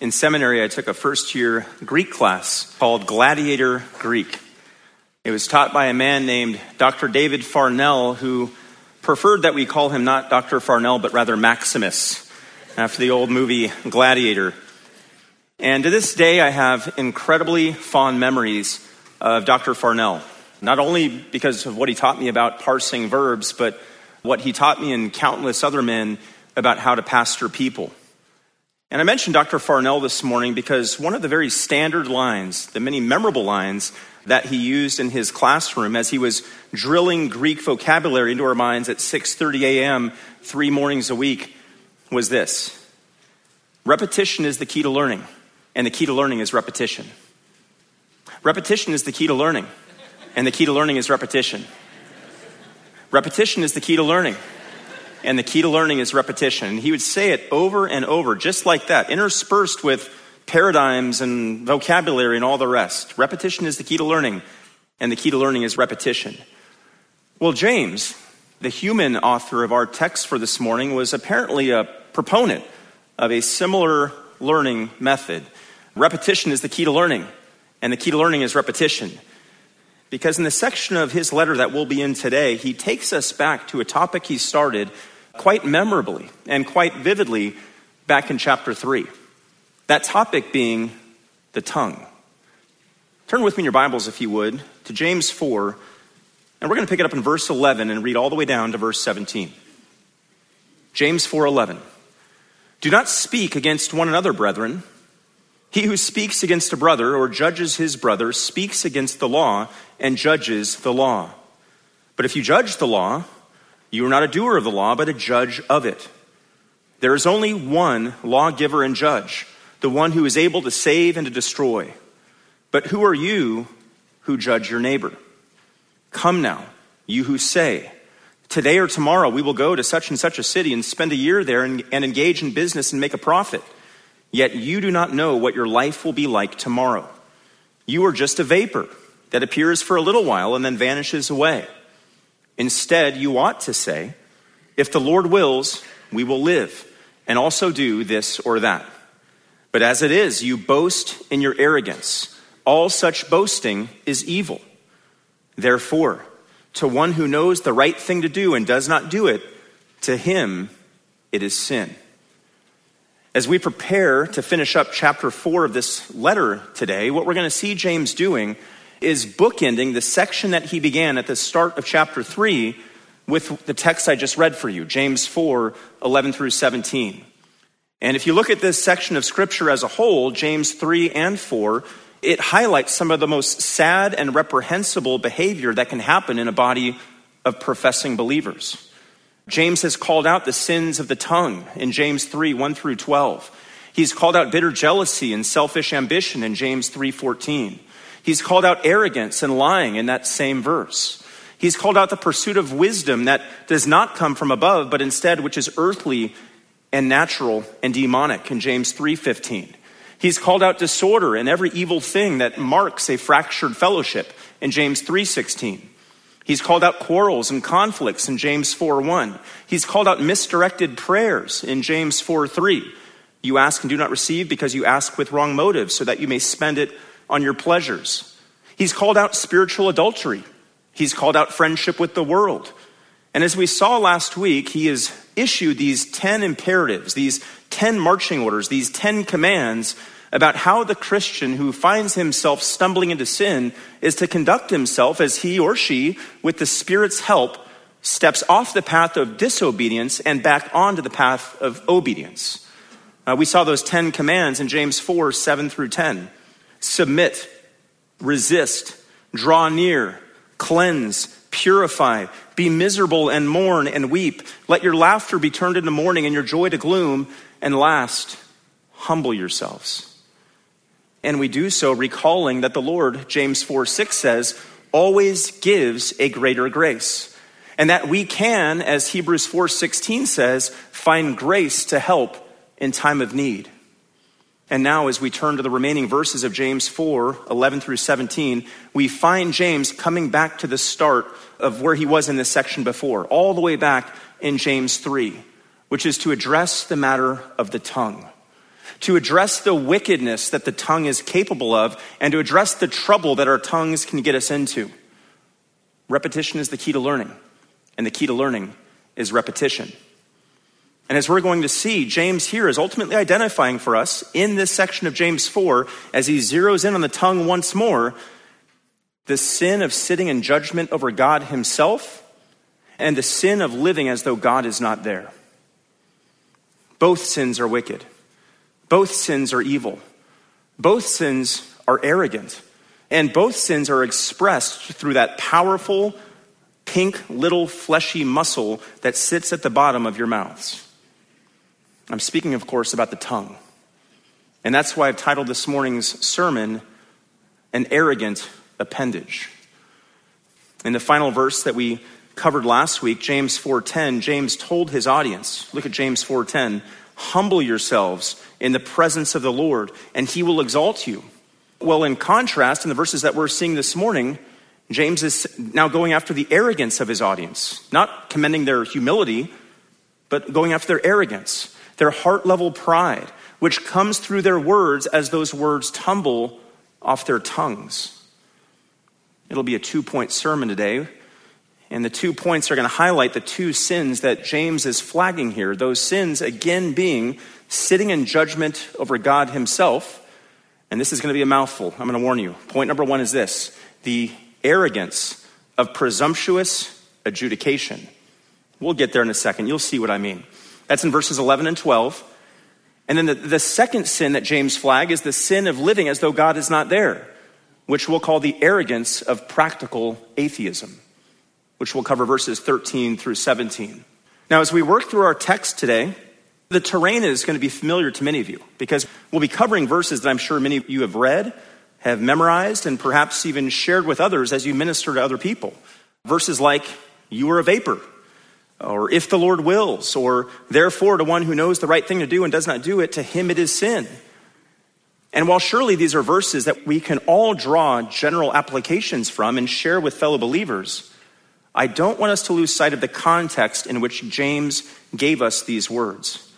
In seminary, I took a first year Greek class called Gladiator Greek. It was taught by a man named Dr. David Farnell, who preferred that we call him not Dr. Farnell, but rather Maximus, after the old movie Gladiator. And to this day, I have incredibly fond memories of Dr. Farnell, not only because of what he taught me about parsing verbs, but what he taught me and countless other men about how to pastor people. And I mentioned Dr. Farnell this morning because one of the very standard lines, the many memorable lines that he used in his classroom as he was drilling Greek vocabulary into our minds at 6:30 a.m. 3 mornings a week was this. Repetition is the key to learning, and the key to learning is repetition. Repetition is the key to learning, and the key to learning is repetition. Repetition is the key to learning and the key to learning is repetition. And he would say it over and over, just like that, interspersed with paradigms and vocabulary and all the rest. Repetition is the key to learning, and the key to learning is repetition. Well, James, the human author of our text for this morning, was apparently a proponent of a similar learning method. Repetition is the key to learning, and the key to learning is repetition. Because in the section of his letter that we'll be in today, he takes us back to a topic he started quite memorably and quite vividly back in chapter 3. That topic being the tongue. Turn with me in your Bibles, if you would, to James 4, and we're going to pick it up in verse 11 and read all the way down to verse 17. James 4:11. Do not speak against one another, brethren. He who speaks against a brother or judges his brother speaks against the law and judges the law. But if you judge the law, you are not a doer of the law, but a judge of it. There is only one lawgiver and judge, the one who is able to save and to destroy. But who are you who judge your neighbor? Come now, you who say, Today or tomorrow we will go to such and such a city and spend a year there and, and engage in business and make a profit. Yet you do not know what your life will be like tomorrow. You are just a vapor that appears for a little while and then vanishes away. Instead, you ought to say, If the Lord wills, we will live and also do this or that. But as it is, you boast in your arrogance. All such boasting is evil. Therefore, to one who knows the right thing to do and does not do it, to him it is sin. As we prepare to finish up chapter four of this letter today, what we're going to see James doing is bookending the section that he began at the start of chapter three with the text I just read for you, James 4 11 through 17. And if you look at this section of scripture as a whole, James 3 and 4, it highlights some of the most sad and reprehensible behavior that can happen in a body of professing believers. James has called out the sins of the tongue in James 3 1 through 12. He's called out bitter jealousy and selfish ambition in James 3:14. He's called out arrogance and lying in that same verse. He's called out the pursuit of wisdom that does not come from above but instead which is earthly and natural and demonic in James 3:15. He's called out disorder and every evil thing that marks a fractured fellowship in James 3:16. He's called out quarrels and conflicts in James 4 1. He's called out misdirected prayers in James 4 3. You ask and do not receive because you ask with wrong motives, so that you may spend it on your pleasures. He's called out spiritual adultery. He's called out friendship with the world. And as we saw last week, he has issued these 10 imperatives, these 10 marching orders, these 10 commands about how the Christian who finds himself stumbling into sin is to conduct himself as he or she, with the Spirit's help, steps off the path of disobedience and back onto the path of obedience. Uh, we saw those 10 commands in James 4 7 through 10 submit, resist, draw near, cleanse, purify, be miserable and mourn and weep. Let your laughter be turned into mourning and your joy to gloom. And last, humble yourselves and we do so recalling that the Lord, James 4 6 says, always gives a greater grace. And that we can, as Hebrews 4:16 says, find grace to help in time of need. And now, as we turn to the remaining verses of James 4 11 through 17, we find James coming back to the start of where he was in this section before, all the way back in James 3, which is to address the matter of the tongue. To address the wickedness that the tongue is capable of, and to address the trouble that our tongues can get us into. Repetition is the key to learning, and the key to learning is repetition. And as we're going to see, James here is ultimately identifying for us in this section of James 4, as he zeroes in on the tongue once more, the sin of sitting in judgment over God himself and the sin of living as though God is not there. Both sins are wicked. Both sins are evil. Both sins are arrogant. And both sins are expressed through that powerful, pink, little fleshy muscle that sits at the bottom of your mouths. I'm speaking, of course, about the tongue. And that's why I've titled this morning's sermon, An Arrogant Appendage. In the final verse that we covered last week, James 4:10, James told his audience, look at James 4:10, humble yourselves in the presence of the Lord, and he will exalt you. Well, in contrast, in the verses that we're seeing this morning, James is now going after the arrogance of his audience, not commending their humility, but going after their arrogance their heart level pride, which comes through their words as those words tumble off their tongues. It'll be a two point sermon today. And the two points are going to highlight the two sins that James is flagging here. Those sins, again, being sitting in judgment over God Himself. And this is going to be a mouthful. I'm going to warn you. Point number one is this the arrogance of presumptuous adjudication. We'll get there in a second. You'll see what I mean. That's in verses 11 and 12. And then the, the second sin that James flag is the sin of living as though God is not there, which we'll call the arrogance of practical atheism, which we'll cover verses 13 through 17. Now, as we work through our text today, the terrain is going to be familiar to many of you because we'll be covering verses that I'm sure many of you have read, have memorized, and perhaps even shared with others as you minister to other people. Verses like, You are a vapor, or if the Lord wills, or therefore to one who knows the right thing to do and does not do it, to him it is sin. And while surely these are verses that we can all draw general applications from and share with fellow believers, I don't want us to lose sight of the context in which James gave us these words.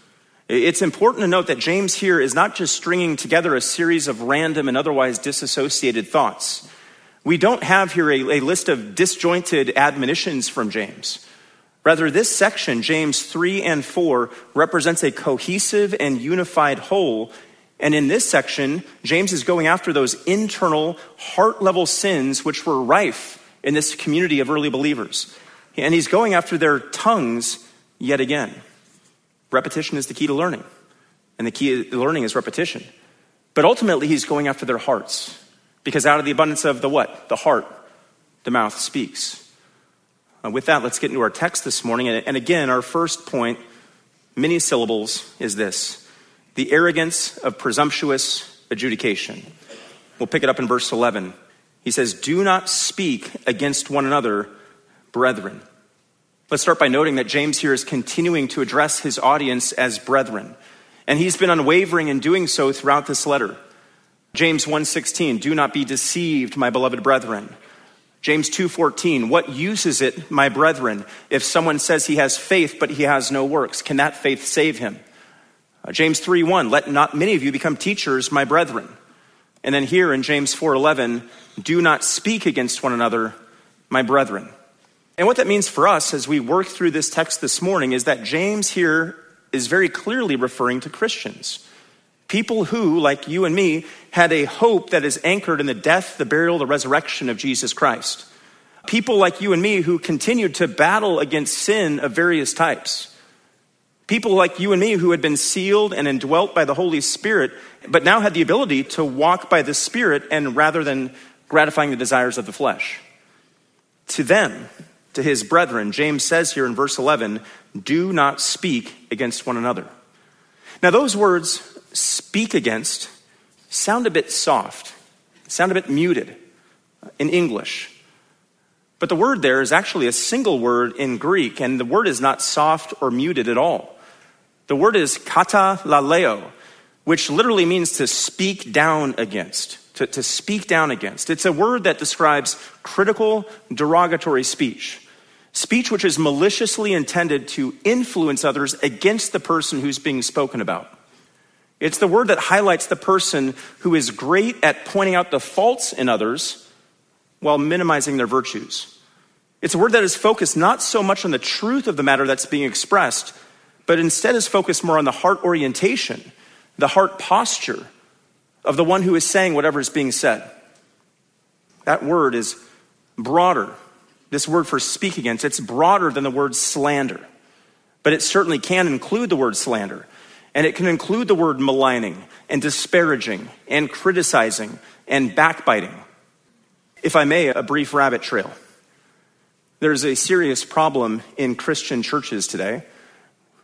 It's important to note that James here is not just stringing together a series of random and otherwise disassociated thoughts. We don't have here a, a list of disjointed admonitions from James. Rather, this section, James 3 and 4, represents a cohesive and unified whole. And in this section, James is going after those internal, heart level sins which were rife in this community of early believers. And he's going after their tongues yet again. Repetition is the key to learning, and the key to learning is repetition. But ultimately, he's going after their hearts, because out of the abundance of the what? The heart, the mouth speaks. Uh, with that, let's get into our text this morning. And, and again, our first point, many syllables, is this the arrogance of presumptuous adjudication. We'll pick it up in verse 11. He says, Do not speak against one another, brethren. Let's start by noting that James here is continuing to address his audience as brethren. And he's been unwavering in doing so throughout this letter. James 1:16, "Do not be deceived, my beloved brethren." James 2:14 What use is it my brethren if someone says he has faith but he has no works can that faith save him uh, James 3:1 Let not many of you become teachers my brethren and then here in James 4:11 Do not speak against one another my brethren and what that means for us as we work through this text this morning is that James here is very clearly referring to Christians People who, like you and me, had a hope that is anchored in the death, the burial, the resurrection of Jesus Christ. People like you and me who continued to battle against sin of various types. People like you and me who had been sealed and indwelt by the Holy Spirit, but now had the ability to walk by the Spirit and rather than gratifying the desires of the flesh. To them, to his brethren, James says here in verse 11, do not speak against one another. Now, those words speak against sound a bit soft, sound a bit muted in English. But the word there is actually a single word in Greek, and the word is not soft or muted at all. The word is kata laleo, which literally means to speak down against, to, to speak down against. It's a word that describes critical, derogatory speech. Speech which is maliciously intended to influence others against the person who's being spoken about. It's the word that highlights the person who is great at pointing out the faults in others while minimizing their virtues. It's a word that is focused not so much on the truth of the matter that's being expressed, but instead is focused more on the heart orientation, the heart posture of the one who is saying whatever is being said. That word is broader. This word for speak against, it's broader than the word slander. But it certainly can include the word slander. And it can include the word maligning and disparaging and criticizing and backbiting. If I may, a brief rabbit trail. There's a serious problem in Christian churches today,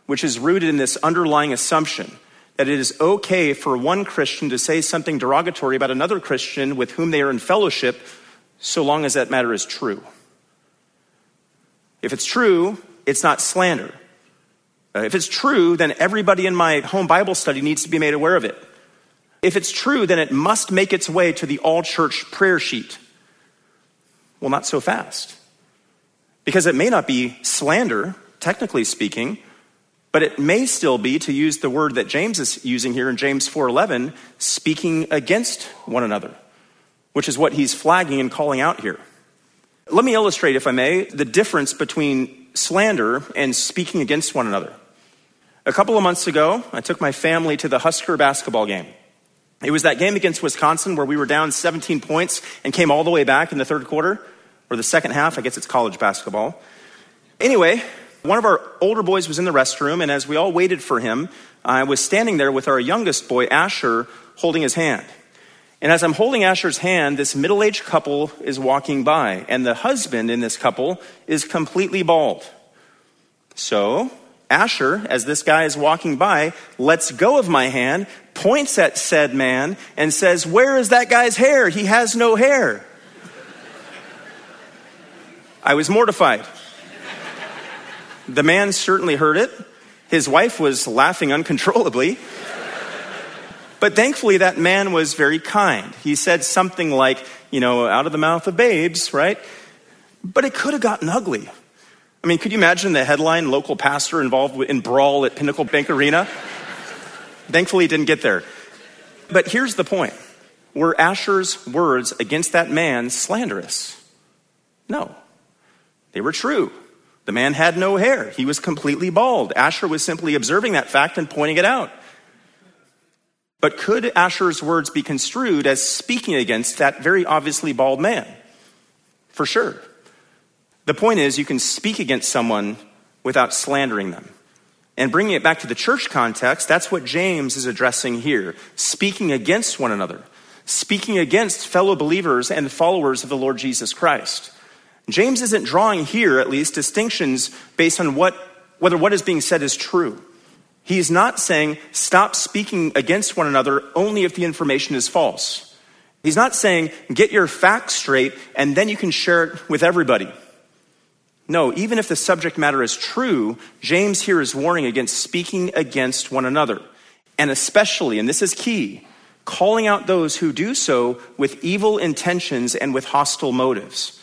which is rooted in this underlying assumption that it is okay for one Christian to say something derogatory about another Christian with whom they are in fellowship, so long as that matter is true. If it's true, it's not slander. Uh, if it's true, then everybody in my home Bible study needs to be made aware of it. If it's true, then it must make its way to the all church prayer sheet. Well, not so fast. Because it may not be slander, technically speaking, but it may still be to use the word that James is using here in James 4:11, speaking against one another, which is what he's flagging and calling out here. Let me illustrate if I may the difference between slander and speaking against one another. A couple of months ago, I took my family to the Husker basketball game. It was that game against Wisconsin where we were down 17 points and came all the way back in the third quarter, or the second half. I guess it's college basketball. Anyway, one of our older boys was in the restroom, and as we all waited for him, I was standing there with our youngest boy, Asher, holding his hand. And as I'm holding Asher's hand, this middle aged couple is walking by, and the husband in this couple is completely bald. So Asher, as this guy is walking by, lets go of my hand, points at said man, and says, Where is that guy's hair? He has no hair. I was mortified. The man certainly heard it. His wife was laughing uncontrollably. But thankfully, that man was very kind. He said something like, you know, out of the mouth of babes, right? But it could have gotten ugly. I mean, could you imagine the headline local pastor involved in brawl at Pinnacle Bank Arena? Thankfully, it didn't get there. But here's the point were Asher's words against that man slanderous? No, they were true. The man had no hair, he was completely bald. Asher was simply observing that fact and pointing it out. But could Asher's words be construed as speaking against that very obviously bald man? For sure. The point is, you can speak against someone without slandering them. And bringing it back to the church context, that's what James is addressing here speaking against one another, speaking against fellow believers and followers of the Lord Jesus Christ. James isn't drawing here, at least, distinctions based on what, whether what is being said is true. He's not saying stop speaking against one another only if the information is false. He's not saying get your facts straight and then you can share it with everybody. No, even if the subject matter is true, James here is warning against speaking against one another. And especially, and this is key, calling out those who do so with evil intentions and with hostile motives.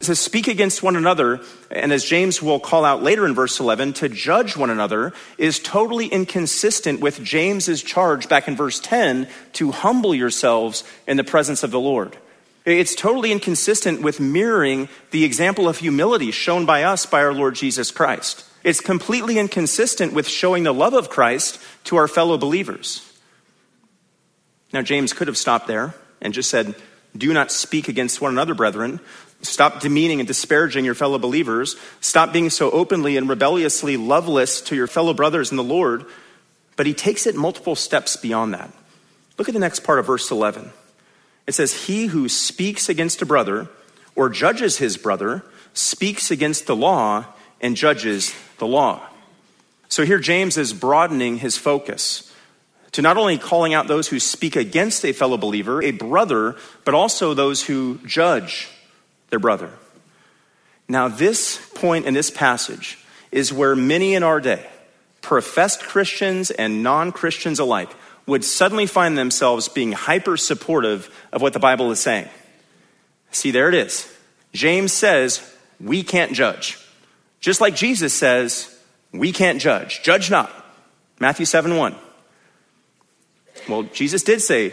To speak against one another, and as James will call out later in verse 11, to judge one another is totally inconsistent with James's charge back in verse 10 to humble yourselves in the presence of the Lord. It's totally inconsistent with mirroring the example of humility shown by us by our Lord Jesus Christ. It's completely inconsistent with showing the love of Christ to our fellow believers. Now, James could have stopped there and just said, Do not speak against one another, brethren. Stop demeaning and disparaging your fellow believers. Stop being so openly and rebelliously loveless to your fellow brothers in the Lord. But he takes it multiple steps beyond that. Look at the next part of verse 11. It says, He who speaks against a brother or judges his brother speaks against the law and judges the law. So here James is broadening his focus to not only calling out those who speak against a fellow believer, a brother, but also those who judge their brother. Now, this point in this passage is where many in our day, professed Christians and non Christians alike, would suddenly find themselves being hyper supportive of what the Bible is saying. See, there it is. James says, we can't judge. Just like Jesus says, we can't judge. Judge not. Matthew 7 1. Well, Jesus did say,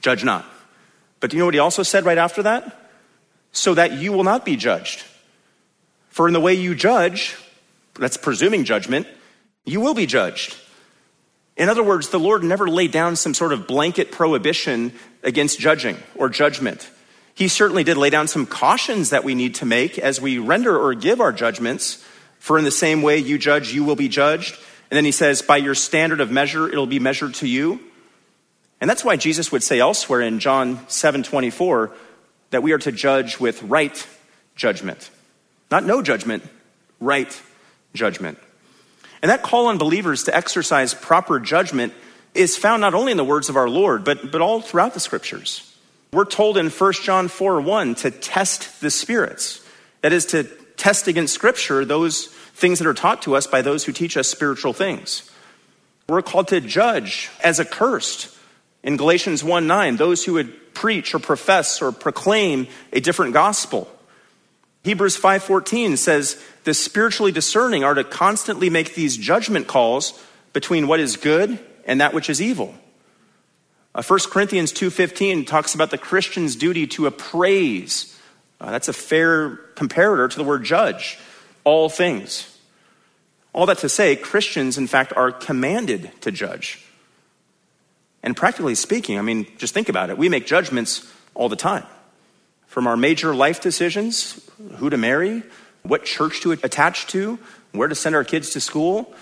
Judge not. But do you know what he also said right after that? So that you will not be judged. For in the way you judge, that's presuming judgment, you will be judged. In other words, the Lord never laid down some sort of blanket prohibition against judging or judgment. He certainly did lay down some cautions that we need to make as we render or give our judgments. For in the same way you judge, you will be judged. And then he says, by your standard of measure, it'll be measured to you. And that's why Jesus would say elsewhere in John 7 24 that we are to judge with right judgment. Not no judgment, right judgment. And that call on believers to exercise proper judgment is found not only in the words of our Lord, but, but all throughout the scriptures. We're told in 1 John 4 1 to test the spirits. That is, to test against scripture those things that are taught to us by those who teach us spiritual things. We're called to judge as accursed in Galatians 1 9, those who would preach or profess or proclaim a different gospel. Hebrews 5:14 says the spiritually discerning are to constantly make these judgment calls between what is good and that which is evil. Uh, 1 Corinthians 2:15 talks about the Christian's duty to appraise. Uh, that's a fair comparator to the word judge, all things. All that to say, Christians in fact are commanded to judge. And practically speaking, I mean, just think about it. We make judgments all the time. From our major life decisions, who to marry, what church to attach to, where to send our kids to school,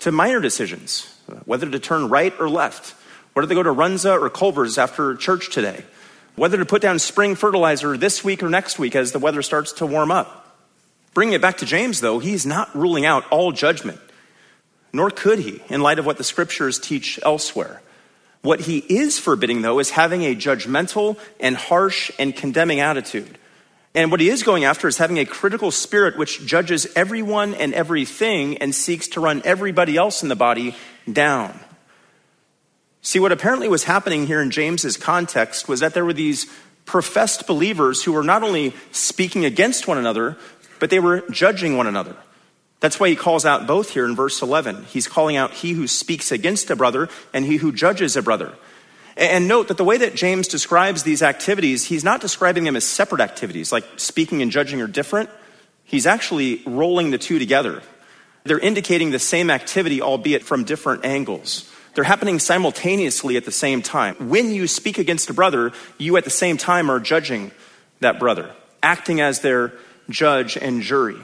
to minor decisions, whether to turn right or left, whether to go to Runza or Culver's after church today, whether to put down spring fertilizer this week or next week as the weather starts to warm up. Bringing it back to James, though, he's not ruling out all judgment, nor could he, in light of what the scriptures teach elsewhere. What he is forbidding, though, is having a judgmental and harsh and condemning attitude. And what he is going after is having a critical spirit which judges everyone and everything and seeks to run everybody else in the body down. See, what apparently was happening here in James's context was that there were these professed believers who were not only speaking against one another, but they were judging one another. That's why he calls out both here in verse 11. He's calling out he who speaks against a brother and he who judges a brother. And note that the way that James describes these activities, he's not describing them as separate activities, like speaking and judging are different. He's actually rolling the two together. They're indicating the same activity, albeit from different angles. They're happening simultaneously at the same time. When you speak against a brother, you at the same time are judging that brother, acting as their judge and jury.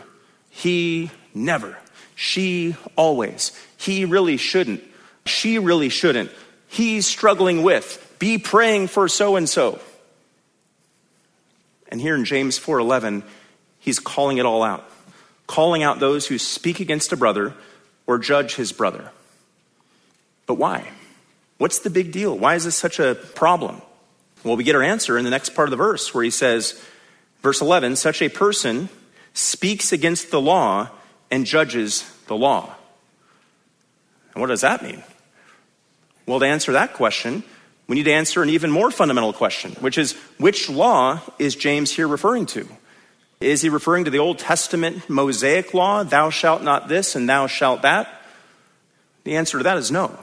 He never. She always. He really shouldn't. She really shouldn't. He's struggling with. Be praying for so and so. And here in James 4:11, he's calling it all out. Calling out those who speak against a brother or judge his brother. But why? What's the big deal? Why is this such a problem? Well, we get our answer in the next part of the verse where he says, verse 11, such a person speaks against the law and judges the law. And what does that mean? Well, to answer that question, we need to answer an even more fundamental question, which is which law is James here referring to? Is he referring to the Old Testament Mosaic law, thou shalt not this and thou shalt that? The answer to that is no.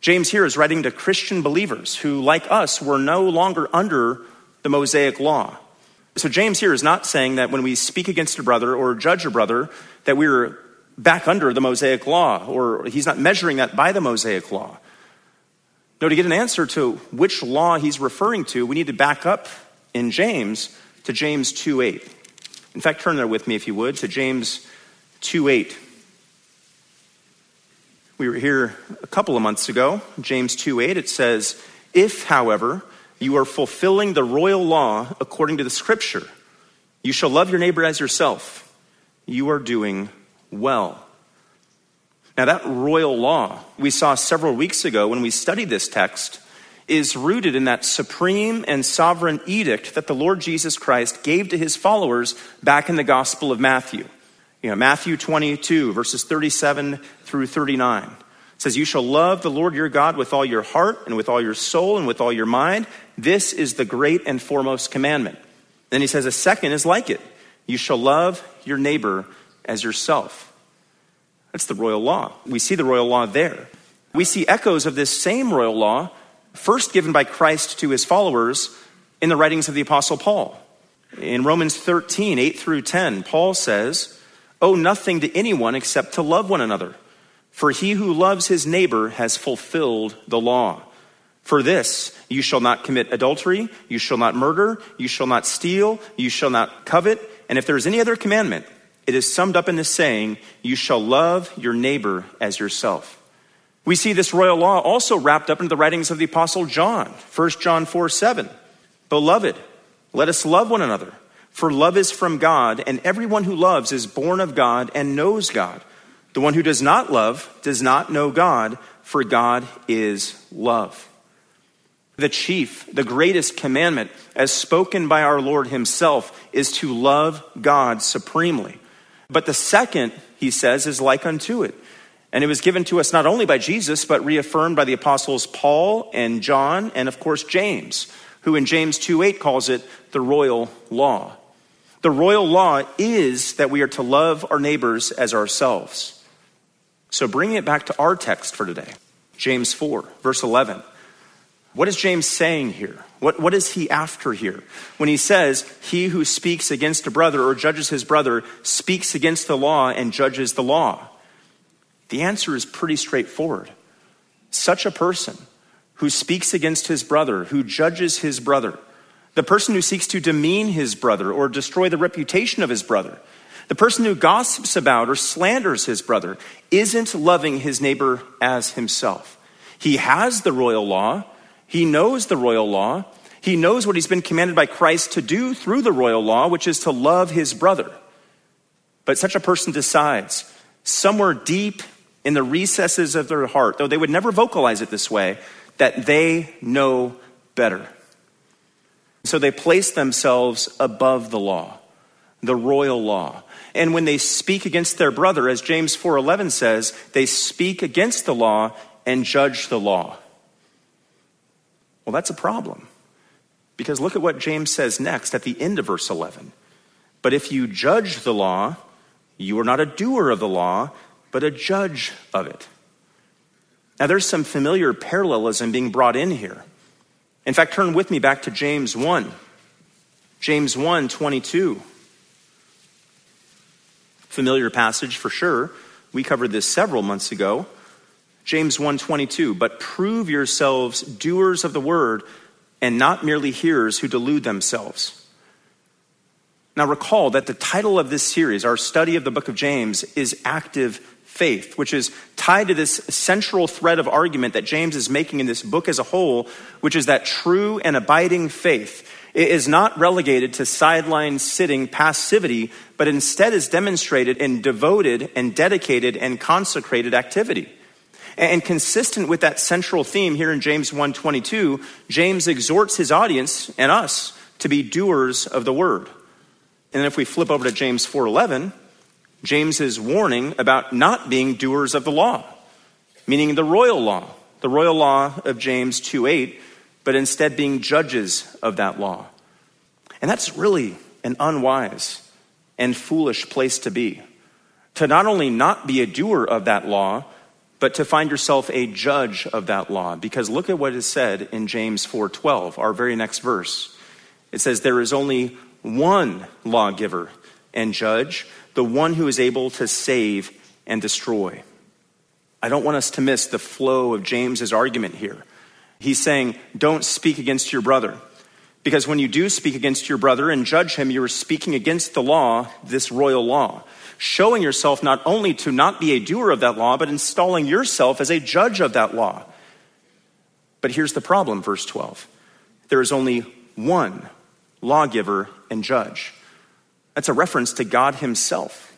James here is writing to Christian believers who, like us, were no longer under the Mosaic law. So James here is not saying that when we speak against a brother or judge a brother, that we're back under the Mosaic law, or he's not measuring that by the Mosaic law. No, to get an answer to which law he's referring to, we need to back up in James to James 2.8. In fact, turn there with me, if you would, to James 2.8. We were here a couple of months ago, James 2.8. It says, If, however, you are fulfilling the royal law according to the scripture. You shall love your neighbor as yourself. You are doing well. Now, that royal law we saw several weeks ago when we studied this text is rooted in that supreme and sovereign edict that the Lord Jesus Christ gave to his followers back in the Gospel of Matthew. You know, Matthew 22, verses 37 through 39 says, You shall love the Lord your God with all your heart and with all your soul and with all your mind. This is the great and foremost commandment. Then he says, A second is like it. You shall love your neighbor as yourself. That's the royal law. We see the royal law there. We see echoes of this same royal law, first given by Christ to his followers in the writings of the Apostle Paul. In Romans 13, 8 through 10, Paul says, Owe nothing to anyone except to love one another, for he who loves his neighbor has fulfilled the law. For this, you shall not commit adultery, you shall not murder, you shall not steal, you shall not covet, and if there is any other commandment, it is summed up in this saying, You shall love your neighbor as yourself. We see this royal law also wrapped up into the writings of the Apostle John, 1 John 4 7. Beloved, let us love one another, for love is from God, and everyone who loves is born of God and knows God. The one who does not love does not know God, for God is love. The chief, the greatest commandment, as spoken by our Lord Himself, is to love God supremely. But the second, he says, is like unto it. And it was given to us not only by Jesus, but reaffirmed by the apostles Paul and John, and of course James, who in James 2 8 calls it the royal law. The royal law is that we are to love our neighbors as ourselves. So bringing it back to our text for today, James 4, verse 11. What is James saying here? What, what is he after here? When he says, He who speaks against a brother or judges his brother speaks against the law and judges the law. The answer is pretty straightforward. Such a person who speaks against his brother, who judges his brother, the person who seeks to demean his brother or destroy the reputation of his brother, the person who gossips about or slanders his brother, isn't loving his neighbor as himself. He has the royal law, he knows the royal law. He knows what he's been commanded by Christ to do through the royal law, which is to love his brother. But such a person decides, somewhere deep in the recesses of their heart, though they would never vocalize it this way, that they know better. So they place themselves above the law, the royal law. And when they speak against their brother, as James 4:11 says, they speak against the law and judge the law. Well, that's a problem. Because look at what James says next at the end of verse 11. But if you judge the law, you are not a doer of the law, but a judge of it. Now, there's some familiar parallelism being brought in here. In fact, turn with me back to James 1. James 1 22. Familiar passage for sure. We covered this several months ago. James 1:22, but prove yourselves doers of the word and not merely hearers who delude themselves. Now recall that the title of this series, our study of the book of James, is active faith, which is tied to this central thread of argument that James is making in this book as a whole, which is that true and abiding faith is not relegated to sideline sitting passivity, but instead is demonstrated in devoted and dedicated and consecrated activity. And consistent with that central theme here in James 1:22, James exhorts his audience and us to be doers of the word. And then if we flip over to James 4:11, James is warning about not being doers of the law, meaning the royal law, the royal law of James 2:8, but instead being judges of that law. And that's really an unwise and foolish place to be. To not only not be a doer of that law, but to find yourself a judge of that law because look at what is said in James 4:12 our very next verse it says there is only one lawgiver and judge the one who is able to save and destroy I don't want us to miss the flow of James's argument here he's saying don't speak against your brother because when you do speak against your brother and judge him, you are speaking against the law, this royal law, showing yourself not only to not be a doer of that law, but installing yourself as a judge of that law. But here's the problem, verse 12 there is only one lawgiver and judge. That's a reference to God Himself.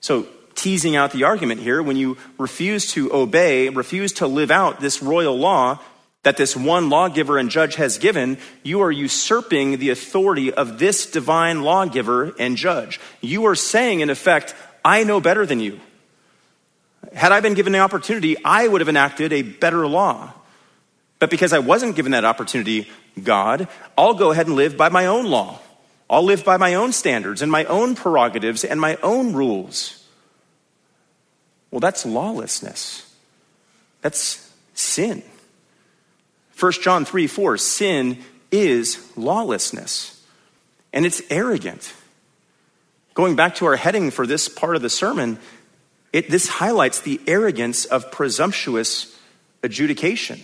So, teasing out the argument here, when you refuse to obey, refuse to live out this royal law, that this one lawgiver and judge has given, you are usurping the authority of this divine lawgiver and judge. You are saying, in effect, I know better than you. Had I been given the opportunity, I would have enacted a better law. But because I wasn't given that opportunity, God, I'll go ahead and live by my own law. I'll live by my own standards and my own prerogatives and my own rules. Well, that's lawlessness. That's sin. 1 John 3 4, sin is lawlessness, and it's arrogant. Going back to our heading for this part of the sermon, it, this highlights the arrogance of presumptuous adjudication.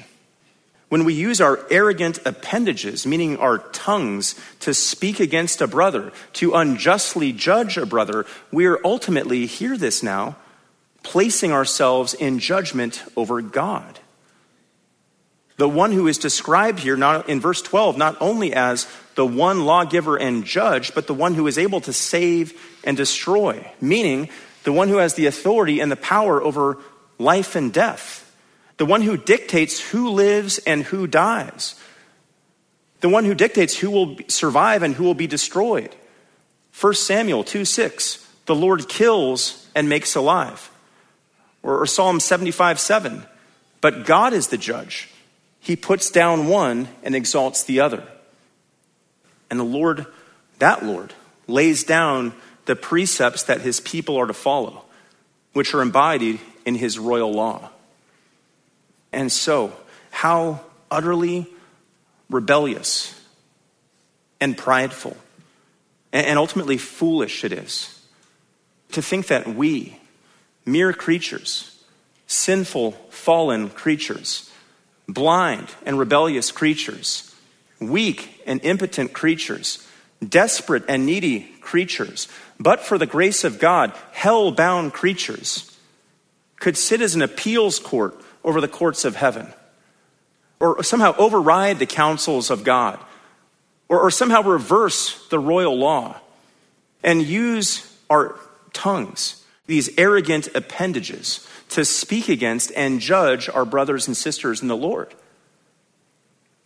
When we use our arrogant appendages, meaning our tongues, to speak against a brother, to unjustly judge a brother, we are ultimately, hear this now, placing ourselves in judgment over God. The one who is described here not, in verse 12, not only as the one lawgiver and judge, but the one who is able to save and destroy, meaning the one who has the authority and the power over life and death, the one who dictates who lives and who dies, the one who dictates who will survive and who will be destroyed. 1 Samuel 2 6, the Lord kills and makes alive. Or, or Psalm 75 7, but God is the judge. He puts down one and exalts the other. And the Lord, that Lord, lays down the precepts that his people are to follow, which are embodied in his royal law. And so, how utterly rebellious and prideful and ultimately foolish it is to think that we, mere creatures, sinful, fallen creatures, blind and rebellious creatures, weak and impotent creatures, desperate and needy creatures, but for the grace of God, hell bound creatures, could sit as an appeals court over the courts of heaven, or somehow override the counsels of God, or, or somehow reverse the royal law, and use our tongues, these arrogant appendages, to speak against and judge our brothers and sisters in the Lord.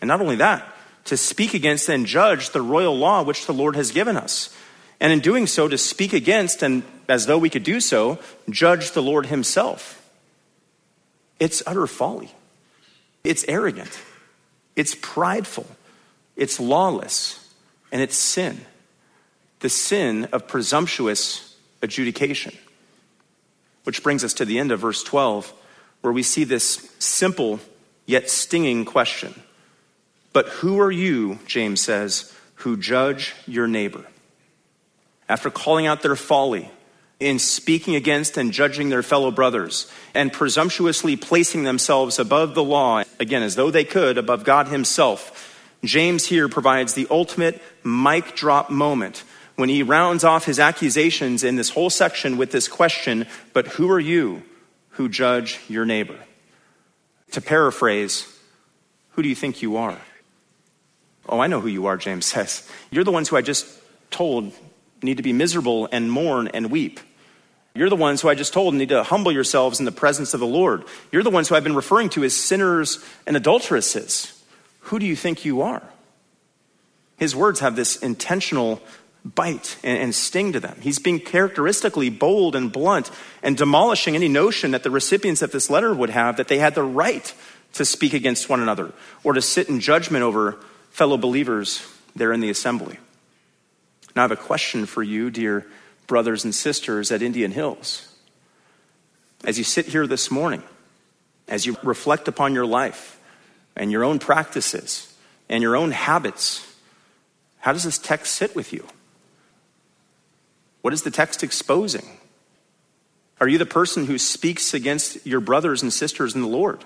And not only that, to speak against and judge the royal law which the Lord has given us. And in doing so, to speak against and, as though we could do so, judge the Lord Himself. It's utter folly. It's arrogant. It's prideful. It's lawless. And it's sin. The sin of presumptuous adjudication. Which brings us to the end of verse 12, where we see this simple yet stinging question. But who are you, James says, who judge your neighbor? After calling out their folly in speaking against and judging their fellow brothers and presumptuously placing themselves above the law, again, as though they could, above God Himself, James here provides the ultimate mic drop moment when he rounds off his accusations in this whole section with this question, But who are you who judge your neighbor? To paraphrase, who do you think you are? Oh, I know who you are, James says. You're the ones who I just told need to be miserable and mourn and weep. You're the ones who I just told need to humble yourselves in the presence of the Lord. You're the ones who I've been referring to as sinners and adulteresses. Who do you think you are? His words have this intentional bite and, and sting to them. He's being characteristically bold and blunt and demolishing any notion that the recipients of this letter would have that they had the right to speak against one another or to sit in judgment over fellow believers there in the assembly. Now, I have a question for you, dear brothers and sisters at Indian Hills. As you sit here this morning, as you reflect upon your life and your own practices and your own habits, how does this text sit with you? What is the text exposing? Are you the person who speaks against your brothers and sisters in the Lord?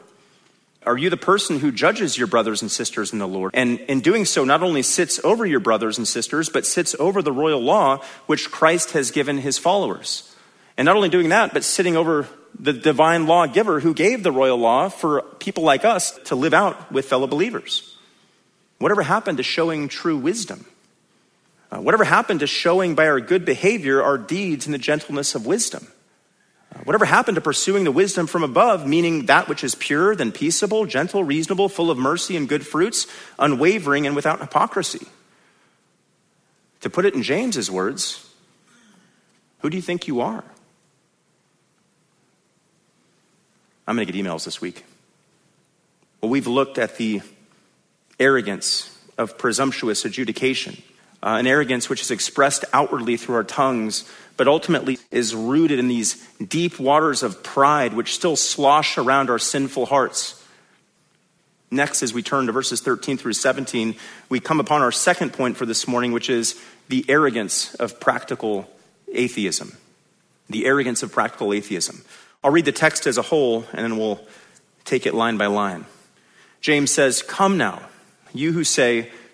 Are you the person who judges your brothers and sisters in the Lord? And in doing so, not only sits over your brothers and sisters, but sits over the royal law which Christ has given his followers. And not only doing that, but sitting over the divine lawgiver who gave the royal law for people like us to live out with fellow believers. Whatever happened to showing true wisdom? Uh, whatever happened to showing by our good behavior our deeds in the gentleness of wisdom? Uh, whatever happened to pursuing the wisdom from above, meaning that which is pure, then peaceable, gentle, reasonable, full of mercy and good fruits, unwavering and without hypocrisy? To put it in James's words, who do you think you are? I'm going to get emails this week. Well, we've looked at the arrogance of presumptuous adjudication uh, an arrogance which is expressed outwardly through our tongues, but ultimately is rooted in these deep waters of pride which still slosh around our sinful hearts. Next, as we turn to verses 13 through 17, we come upon our second point for this morning, which is the arrogance of practical atheism. The arrogance of practical atheism. I'll read the text as a whole, and then we'll take it line by line. James says, Come now, you who say,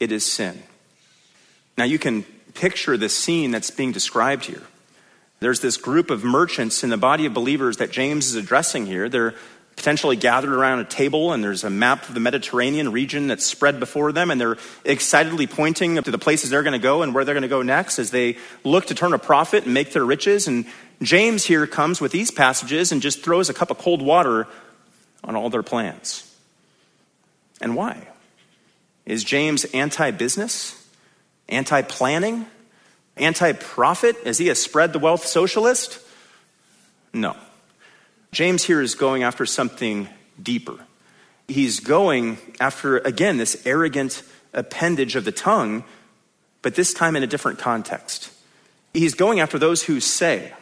it is sin. Now, you can picture the scene that's being described here. There's this group of merchants in the body of believers that James is addressing here. They're potentially gathered around a table, and there's a map of the Mediterranean region that's spread before them, and they're excitedly pointing to the places they're going to go and where they're going to go next as they look to turn a profit and make their riches. And James here comes with these passages and just throws a cup of cold water on all their plans. And why? Is James anti business? Anti planning? Anti profit? Is he a spread the wealth socialist? No. James here is going after something deeper. He's going after, again, this arrogant appendage of the tongue, but this time in a different context. He's going after those who say,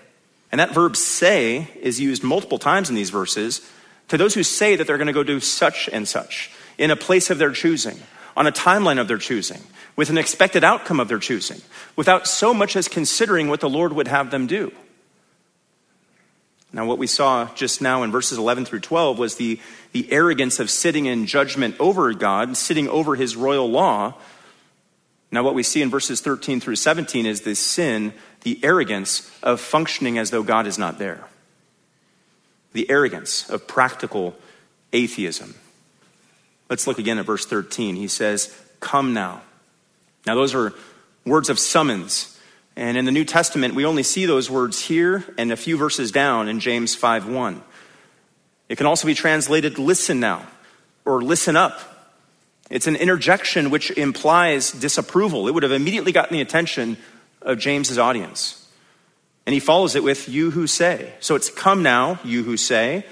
and that verb say is used multiple times in these verses, to those who say that they're going to go do such and such in a place of their choosing, on a timeline of their choosing, with an expected outcome of their choosing, without so much as considering what the Lord would have them do. Now, what we saw just now in verses 11 through 12 was the, the arrogance of sitting in judgment over God, sitting over his royal law. Now, what we see in verses 13 through 17 is the sin, the arrogance of functioning as though God is not there. The arrogance of practical atheism. Let's look again at verse 13. He says, Come now. Now, those are words of summons and in the New Testament, we only see those words here and a few verses down in James 5 1. It can also be translated listen now or listen up. It's an interjection which implies disapproval. It would have immediately gotten the attention of James's audience. And he follows it with you who say. So it's come now, you who say.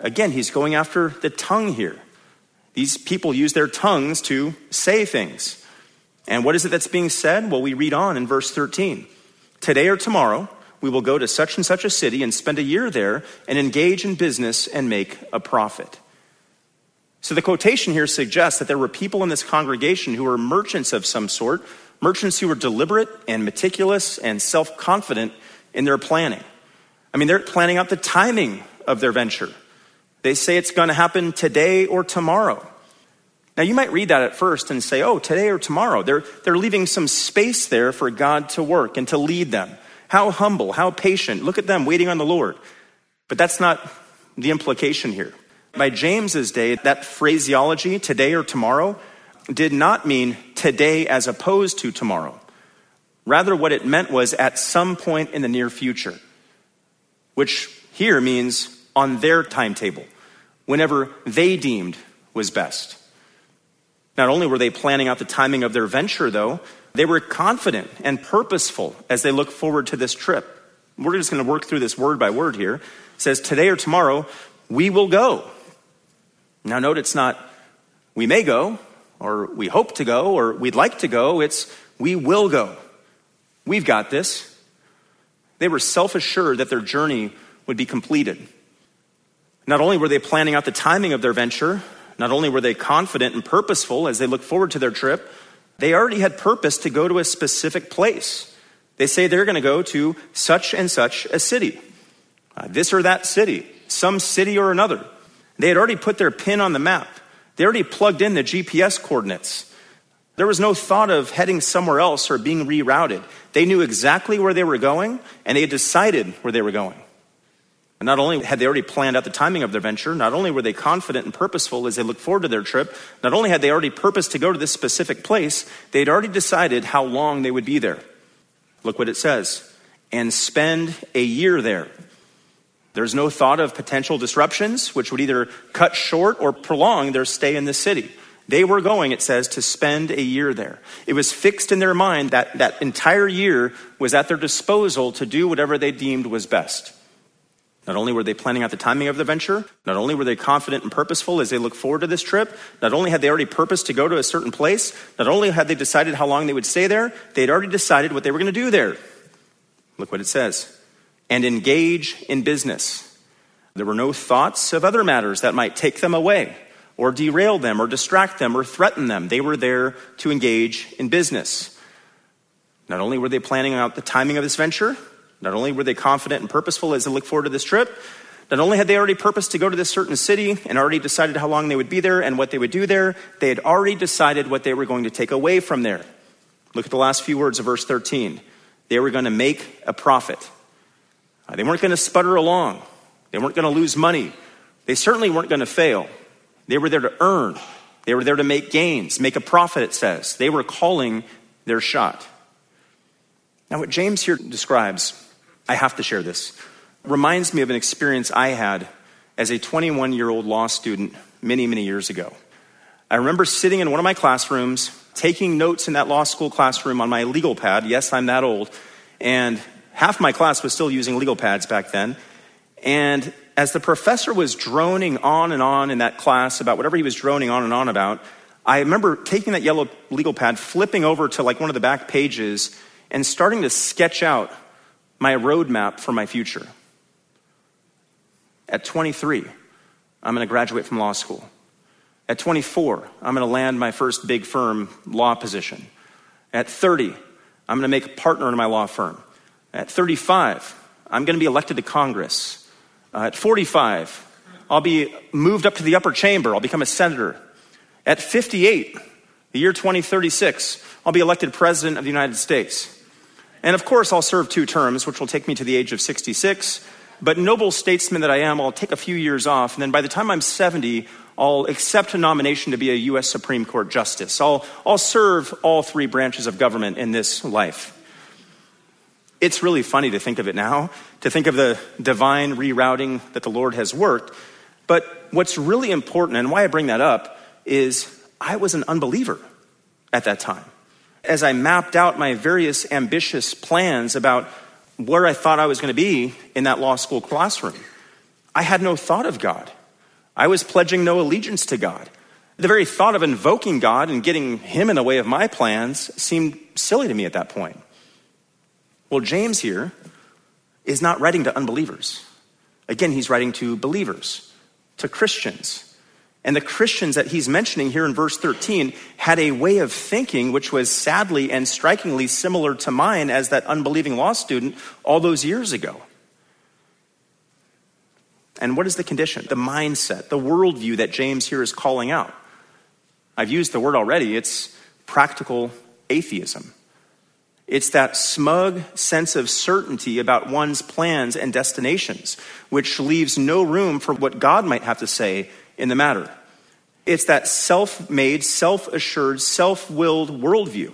Again, he's going after the tongue here. These people use their tongues to say things. And what is it that's being said? Well, we read on in verse 13. Today or tomorrow, we will go to such and such a city and spend a year there and engage in business and make a profit. So the quotation here suggests that there were people in this congregation who were merchants of some sort, merchants who were deliberate and meticulous and self confident in their planning. I mean, they're planning out the timing of their venture. They say it's going to happen today or tomorrow. Now, you might read that at first and say, oh, today or tomorrow. They're, they're leaving some space there for God to work and to lead them. How humble, how patient. Look at them waiting on the Lord. But that's not the implication here. By James's day, that phraseology, today or tomorrow, did not mean today as opposed to tomorrow. Rather, what it meant was at some point in the near future, which here means on their timetable, whenever they deemed was best. Not only were they planning out the timing of their venture, though, they were confident and purposeful as they look forward to this trip. We're just going to work through this word by word here. It says, Today or tomorrow, we will go. Now, note it's not we may go, or we hope to go, or we'd like to go. It's we will go. We've got this. They were self assured that their journey would be completed. Not only were they planning out the timing of their venture, not only were they confident and purposeful as they looked forward to their trip, they already had purpose to go to a specific place. They say they're going to go to such and such a city, uh, this or that city, some city or another. They had already put their pin on the map. They already plugged in the GPS coordinates. There was no thought of heading somewhere else or being rerouted. They knew exactly where they were going, and they had decided where they were going. Not only had they already planned out the timing of their venture, not only were they confident and purposeful as they looked forward to their trip, not only had they already purposed to go to this specific place, they had already decided how long they would be there. Look what it says and spend a year there. There's no thought of potential disruptions, which would either cut short or prolong their stay in the city. They were going, it says, to spend a year there. It was fixed in their mind that that entire year was at their disposal to do whatever they deemed was best. Not only were they planning out the timing of the venture, not only were they confident and purposeful as they looked forward to this trip, not only had they already purposed to go to a certain place, not only had they decided how long they would stay there, they had already decided what they were going to do there. Look what it says and engage in business. There were no thoughts of other matters that might take them away or derail them or distract them or threaten them. They were there to engage in business. Not only were they planning out the timing of this venture, not only were they confident and purposeful as they looked forward to this trip, not only had they already purposed to go to this certain city and already decided how long they would be there and what they would do there, they had already decided what they were going to take away from there. Look at the last few words of verse 13. They were going to make a profit. Uh, they weren't going to sputter along. They weren't going to lose money. They certainly weren't going to fail. They were there to earn. They were there to make gains, make a profit, it says. They were calling their shot. Now, what James here describes, I have to share this, reminds me of an experience I had as a 21 year old law student many, many years ago. I remember sitting in one of my classrooms, taking notes in that law school classroom on my legal pad. Yes, I'm that old. And half my class was still using legal pads back then. And as the professor was droning on and on in that class about whatever he was droning on and on about, I remember taking that yellow legal pad, flipping over to like one of the back pages, and starting to sketch out my roadmap for my future. At 23, I'm going to graduate from law school. At 24, I'm going to land my first big firm law position. At 30, I'm going to make a partner in my law firm. At 35, I'm going to be elected to Congress. Uh, at 45, I'll be moved up to the upper chamber. I'll become a senator. At 58, the year 2036, I'll be elected president of the United States. And of course, I'll serve two terms, which will take me to the age of 66. But noble statesman that I am, I'll take a few years off. And then by the time I'm 70, I'll accept a nomination to be a U.S. Supreme Court justice. I'll, I'll serve all three branches of government in this life. It's really funny to think of it now, to think of the divine rerouting that the Lord has worked. But what's really important, and why I bring that up, is I was an unbeliever at that time as I mapped out my various ambitious plans about where I thought I was going to be in that law school classroom, I had no thought of God. I was pledging no allegiance to God. The very thought of invoking God and getting Him in the way of my plans seemed silly to me at that point. Well, James here is not writing to unbelievers. Again, he's writing to believers, to Christians. And the Christians that he's mentioning here in verse 13 had a way of thinking which was sadly and strikingly similar to mine as that unbelieving law student all those years ago. And what is the condition? The mindset, the worldview that James here is calling out. I've used the word already, it's practical atheism. It's that smug sense of certainty about one's plans and destinations, which leaves no room for what God might have to say in the matter. It's that self made, self assured, self willed worldview.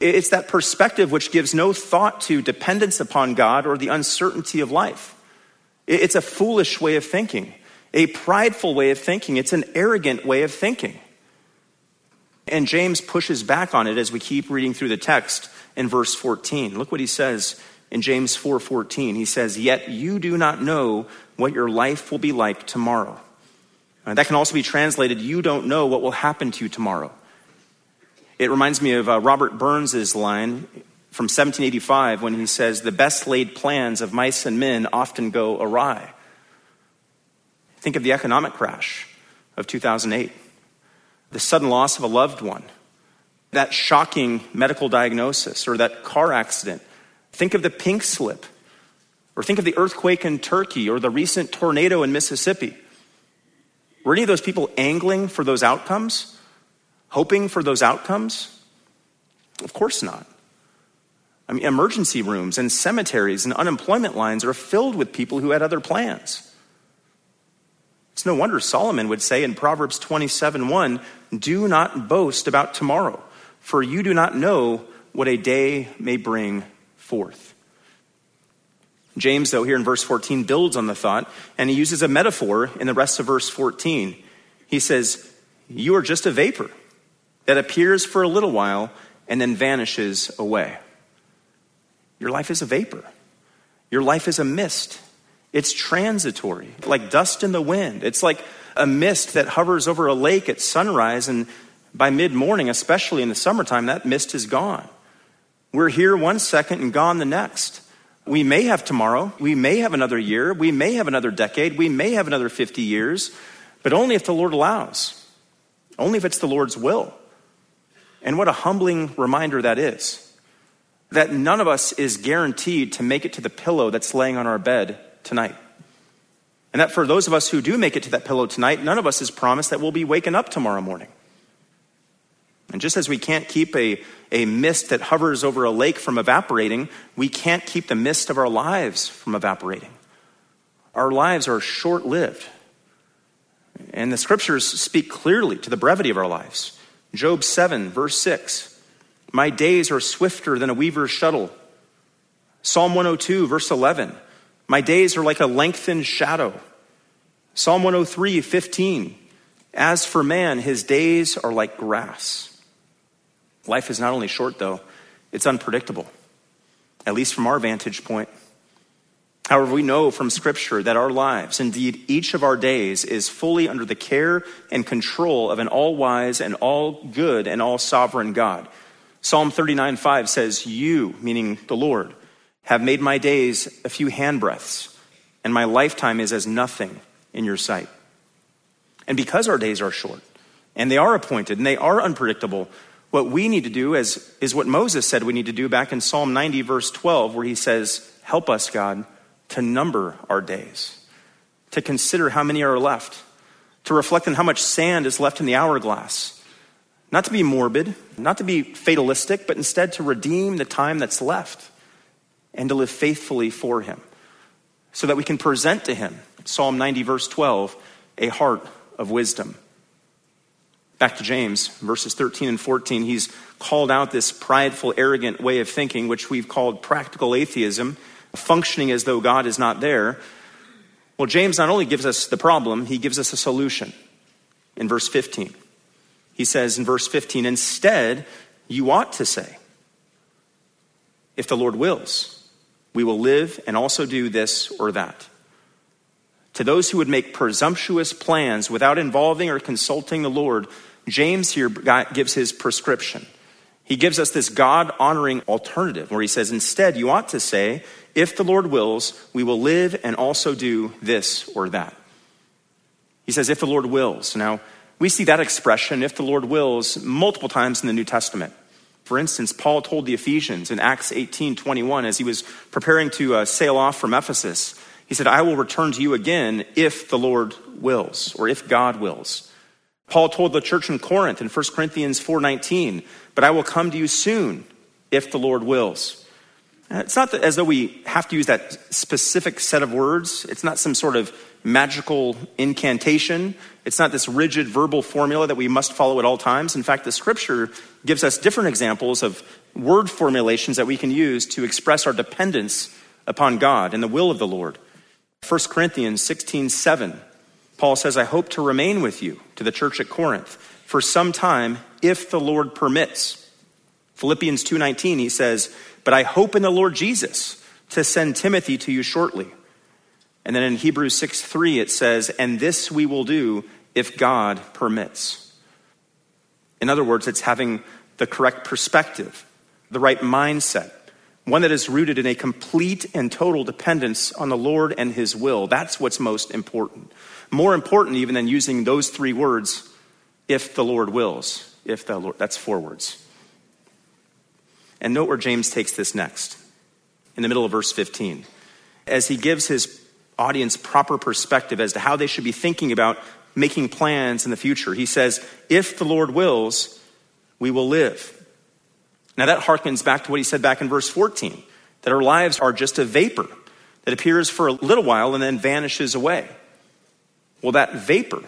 It's that perspective which gives no thought to dependence upon God or the uncertainty of life. It's a foolish way of thinking, a prideful way of thinking. It's an arrogant way of thinking. And James pushes back on it as we keep reading through the text in verse 14. Look what he says in James 4:14. He says, "Yet you do not know what your life will be like tomorrow." Uh, that can also be translated, you don't know what will happen to you tomorrow. It reminds me of uh, Robert Burns's line from 1785 when he says, The best laid plans of mice and men often go awry. Think of the economic crash of 2008, the sudden loss of a loved one, that shocking medical diagnosis, or that car accident. Think of the pink slip, or think of the earthquake in Turkey, or the recent tornado in Mississippi. Were any of those people angling for those outcomes? Hoping for those outcomes? Of course not. I mean, emergency rooms and cemeteries and unemployment lines are filled with people who had other plans. It's no wonder Solomon would say in Proverbs 27 1, Do not boast about tomorrow, for you do not know what a day may bring forth. James, though, here in verse 14, builds on the thought, and he uses a metaphor in the rest of verse 14. He says, You are just a vapor that appears for a little while and then vanishes away. Your life is a vapor, your life is a mist. It's transitory, like dust in the wind. It's like a mist that hovers over a lake at sunrise, and by mid morning, especially in the summertime, that mist is gone. We're here one second and gone the next. We may have tomorrow, we may have another year, we may have another decade, we may have another 50 years, but only if the Lord allows, only if it's the Lord's will. And what a humbling reminder that is that none of us is guaranteed to make it to the pillow that's laying on our bed tonight. And that for those of us who do make it to that pillow tonight, none of us is promised that we'll be waking up tomorrow morning. And just as we can't keep a, a mist that hovers over a lake from evaporating, we can't keep the mist of our lives from evaporating. Our lives are short lived. And the scriptures speak clearly to the brevity of our lives. Job 7, verse 6 My days are swifter than a weaver's shuttle. Psalm 102, verse 11 My days are like a lengthened shadow. Psalm 103, 15 As for man, his days are like grass. Life is not only short, though, it's unpredictable, at least from our vantage point. However, we know from Scripture that our lives, indeed each of our days, is fully under the care and control of an all wise and all good and all sovereign God. Psalm 39 5 says, You, meaning the Lord, have made my days a few handbreadths, and my lifetime is as nothing in your sight. And because our days are short, and they are appointed, and they are unpredictable, what we need to do is, is what Moses said we need to do back in Psalm 90, verse 12, where he says, Help us, God to number our days, to consider how many are left, to reflect on how much sand is left in the hourglass. Not to be morbid, not to be fatalistic, but instead to redeem the time that's left and to live faithfully for Him so that we can present to Him, Psalm 90, verse 12, a heart of wisdom. Back to James, verses 13 and 14, he's called out this prideful, arrogant way of thinking, which we've called practical atheism functioning as though God is not there. Well, James not only gives us the problem, he gives us a solution in verse 15. He says in verse 15, instead, you ought to say, if the Lord wills, we will live and also do this or that. To those who would make presumptuous plans without involving or consulting the Lord, James here gives his prescription. He gives us this God honoring alternative where he says, instead, you ought to say, if the Lord wills, we will live and also do this or that. He says, if the Lord wills. Now, we see that expression, if the Lord wills, multiple times in the New Testament. For instance, Paul told the Ephesians in Acts 18 21, as he was preparing to uh, sail off from Ephesus, he said, I will return to you again if the Lord wills, or if God wills. Paul told the church in Corinth in 1 Corinthians 4:19, "But I will come to you soon if the Lord wills." It's not as though we have to use that specific set of words. It's not some sort of magical incantation. It's not this rigid verbal formula that we must follow at all times. In fact, the scripture gives us different examples of word formulations that we can use to express our dependence upon God and the will of the Lord. 1 Corinthians 16 7, Paul says, I hope to remain with you to the church at Corinth for some time if the Lord permits. Philippians 2:19 he says, "But I hope in the Lord Jesus to send Timothy to you shortly." And then in Hebrews 6:3 it says, "And this we will do if God permits." In other words, it's having the correct perspective, the right mindset, one that is rooted in a complete and total dependence on the Lord and his will. That's what's most important. More important even than using those three words, if the Lord wills. If the Lord, that's four words. And note where James takes this next, in the middle of verse 15, as he gives his audience proper perspective as to how they should be thinking about making plans in the future. He says, If the Lord wills, we will live. Now, that harkens back to what he said back in verse 14 that our lives are just a vapor that appears for a little while and then vanishes away. Well, that vapor,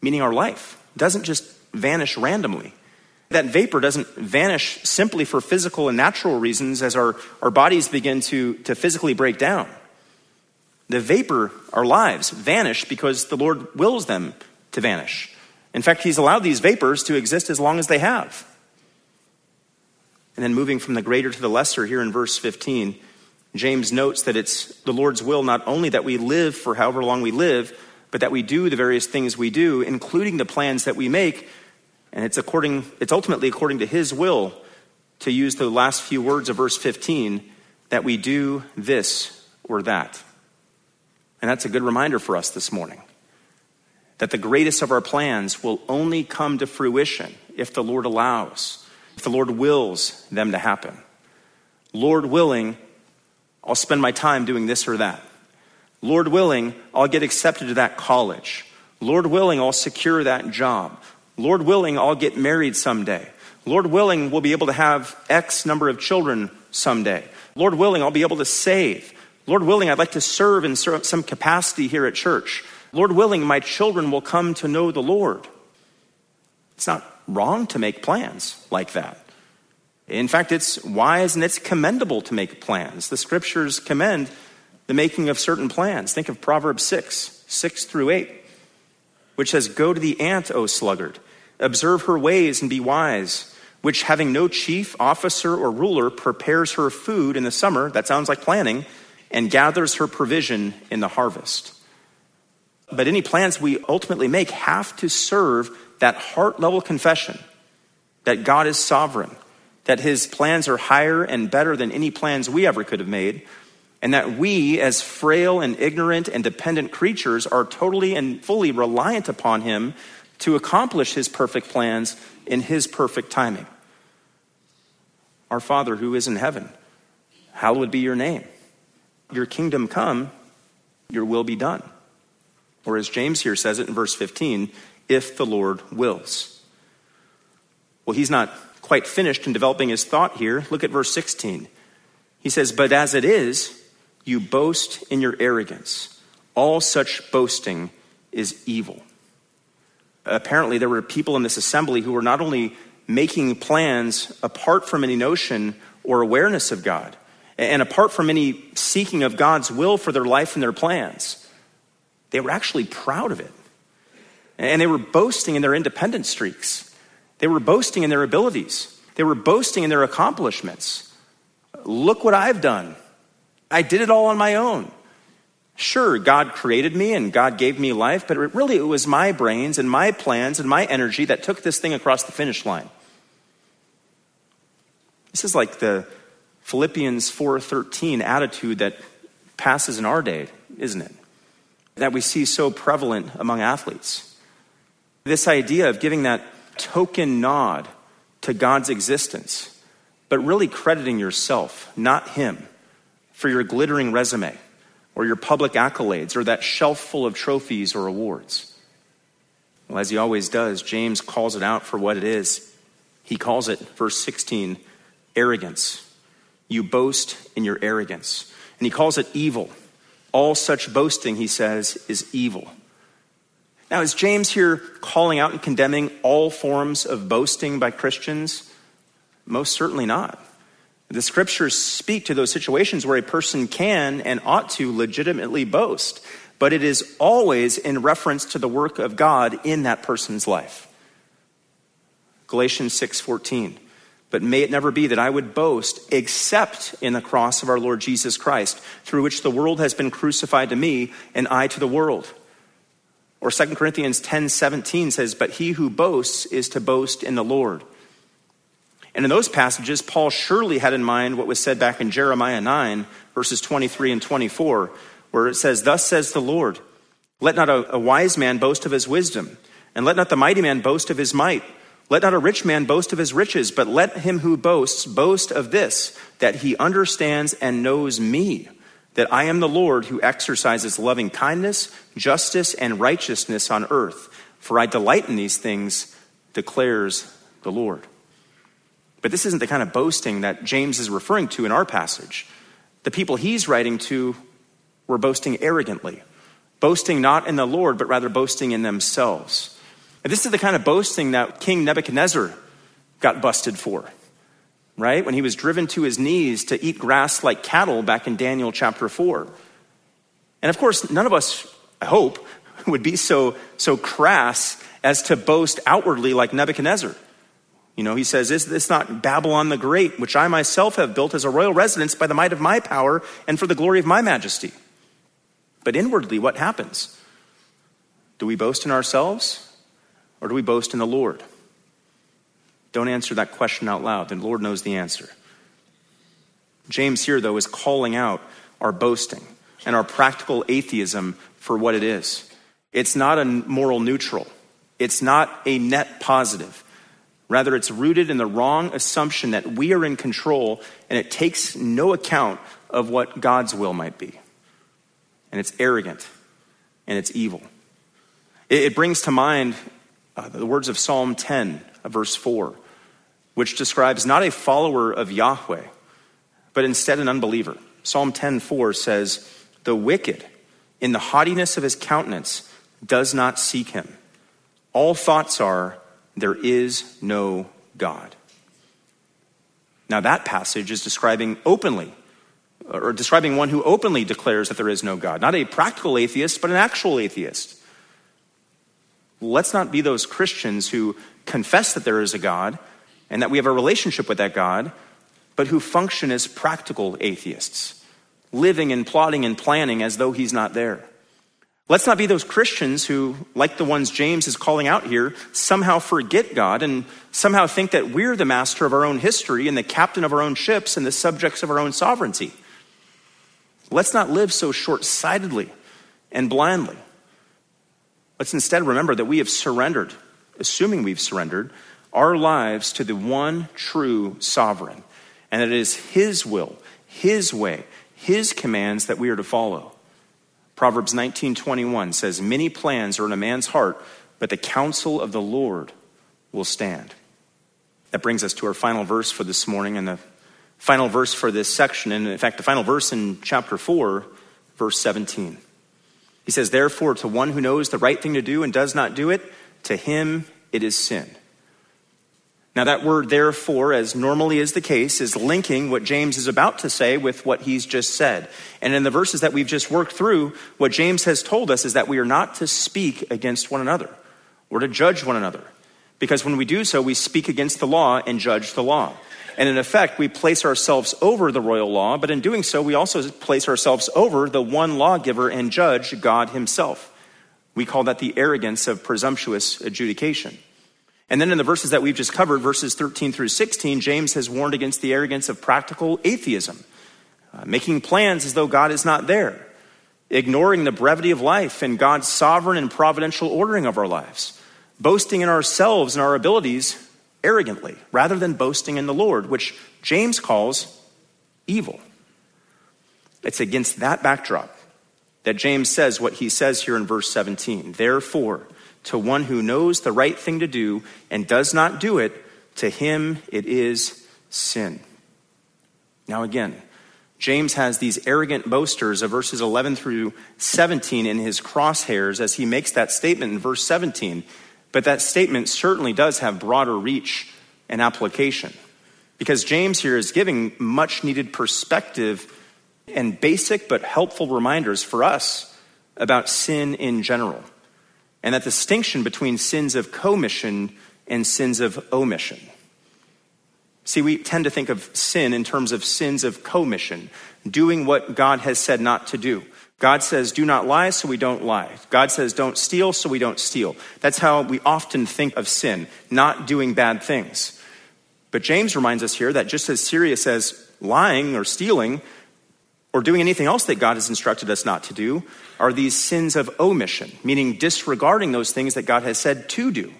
meaning our life, doesn't just vanish randomly. That vapor doesn't vanish simply for physical and natural reasons as our, our bodies begin to, to physically break down. The vapor, our lives, vanish because the Lord wills them to vanish. In fact, He's allowed these vapors to exist as long as they have. And then moving from the greater to the lesser here in verse 15, James notes that it's the Lord's will not only that we live for however long we live, but that we do the various things we do, including the plans that we make. And it's according, it's ultimately according to His will, to use the last few words of verse 15, that we do this or that. And that's a good reminder for us this morning that the greatest of our plans will only come to fruition if the Lord allows, if the Lord wills them to happen. Lord willing, I'll spend my time doing this or that. Lord willing, I'll get accepted to that college. Lord willing, I'll secure that job. Lord willing, I'll get married someday. Lord willing, we'll be able to have X number of children someday. Lord willing, I'll be able to save. Lord willing, I'd like to serve in some capacity here at church. Lord willing, my children will come to know the Lord. It's not wrong to make plans like that. In fact, it's wise and it's commendable to make plans. The scriptures commend the making of certain plans. Think of Proverbs 6, 6 through 8, which says, Go to the ant, O sluggard, observe her ways and be wise, which having no chief, officer, or ruler prepares her food in the summer. That sounds like planning and gathers her provision in the harvest. But any plans we ultimately make have to serve that heart level confession that God is sovereign, that his plans are higher and better than any plans we ever could have made, and that we, as frail and ignorant and dependent creatures, are totally and fully reliant upon him to accomplish his perfect plans in his perfect timing. Our Father who is in heaven, hallowed be your name. Your kingdom come, your will be done. Or as James here says it in verse 15, if the Lord wills. Well, he's not quite finished in developing his thought here. Look at verse 16. He says, But as it is, you boast in your arrogance. All such boasting is evil. Apparently, there were people in this assembly who were not only making plans apart from any notion or awareness of God, and apart from any seeking of God's will for their life and their plans, they were actually proud of it. And they were boasting in their independent streaks. They were boasting in their abilities. They were boasting in their accomplishments. Look what I've done. I did it all on my own. Sure, God created me and God gave me life, but really it was my brains and my plans and my energy that took this thing across the finish line. This is like the Philippians 4:13 attitude that passes in our day, isn't it? That we see so prevalent among athletes. This idea of giving that token nod to God's existence, but really crediting yourself, not him, for your glittering resume or your public accolades or that shelf full of trophies or awards. Well, as he always does, James calls it out for what it is. He calls it, verse 16, arrogance. You boast in your arrogance. And he calls it evil. All such boasting, he says, is evil. Now, is James here calling out and condemning all forms of boasting by Christians? Most certainly not. The scriptures speak to those situations where a person can and ought to legitimately boast, but it is always in reference to the work of God in that person's life. Galatians 6:14 but may it never be that I would boast except in the cross of our Lord Jesus Christ, through which the world has been crucified to me and I to the world. Or 2 Corinthians 10 17 says, But he who boasts is to boast in the Lord. And in those passages, Paul surely had in mind what was said back in Jeremiah 9, verses 23 and 24, where it says, Thus says the Lord, let not a, a wise man boast of his wisdom, and let not the mighty man boast of his might let not a rich man boast of his riches, but let him who boasts boast of this, that he understands and knows me, that I am the Lord who exercises loving kindness, justice, and righteousness on earth. For I delight in these things, declares the Lord. But this isn't the kind of boasting that James is referring to in our passage. The people he's writing to were boasting arrogantly, boasting not in the Lord, but rather boasting in themselves. And this is the kind of boasting that King Nebuchadnezzar got busted for, right? When he was driven to his knees to eat grass like cattle back in Daniel chapter 4. And of course, none of us, I hope, would be so, so crass as to boast outwardly like Nebuchadnezzar. You know, he says, Is this not Babylon the Great, which I myself have built as a royal residence by the might of my power and for the glory of my majesty? But inwardly, what happens? Do we boast in ourselves or do we boast in the Lord? Don't answer that question out loud. The Lord knows the answer. James here, though, is calling out our boasting and our practical atheism for what it is. It's not a moral neutral, it's not a net positive. Rather, it's rooted in the wrong assumption that we are in control and it takes no account of what God's will might be. And it's arrogant and it's evil. It, brings to mind uh, the words of Psalm 10, uh, verse 4, which describes not a follower of Yahweh, but instead an unbeliever. Psalm 10:4 says, "The wicked, in the haughtiness of his countenance, does not seek him. All thoughts are there is no God. Now, that passage is describing openly, or describing one who openly declares that there is no God. Not a practical atheist, but an actual atheist. Let's not be those Christians who confess that there is a God and that we have a relationship with that God, but who function as practical atheists, living and plotting and planning as though he's not there. Let's not be those Christians who, like the ones James is calling out here, somehow forget God and somehow think that we're the master of our own history and the captain of our own ships and the subjects of our own sovereignty. Let's not live so short sightedly and blindly. Let's instead remember that we have surrendered, assuming we've surrendered, our lives to the one true sovereign, and it is His will, His way, His commands that we are to follow. Proverbs 19:21 says, "Many plans are in a man's heart, but the counsel of the Lord will stand." That brings us to our final verse for this morning and the final verse for this section, and in fact, the final verse in chapter 4, verse 17. He says, Therefore, to one who knows the right thing to do and does not do it, to him it is sin. Now, that word therefore, as normally is the case, is linking what James is about to say with what he's just said. And in the verses that we've just worked through, what James has told us is that we are not to speak against one another or to judge one another. Because when we do so, we speak against the law and judge the law. And in effect, we place ourselves over the royal law, but in doing so, we also place ourselves over the one lawgiver and judge, God Himself. We call that the arrogance of presumptuous adjudication. And then in the verses that we've just covered, verses 13 through 16, James has warned against the arrogance of practical atheism, uh, making plans as though God is not there, ignoring the brevity of life and God's sovereign and providential ordering of our lives, boasting in ourselves and our abilities arrogantly, rather than boasting in the Lord, which James calls evil. It's against that backdrop that James says what he says here in verse 17. Therefore, to one who knows the right thing to do and does not do it, to him it is sin. Now, again, James has these arrogant boasters of verses 11 through 17 in his crosshairs as he makes that statement in verse 17. But that statement certainly does have broader reach and application. Because James here is giving much needed perspective and basic but helpful reminders for us about sin in general and that distinction between sins of commission and sins of omission. See, we tend to think of sin in terms of sins of commission, doing what God has said not to do. God says, do not lie, so we don't lie. God says, don't steal, so we don't steal. That's how we often think of sin, not doing bad things. But James reminds us here that just as serious as lying or stealing or doing anything else that God has instructed us not to do are these sins of omission, meaning disregarding those things that God has said to do.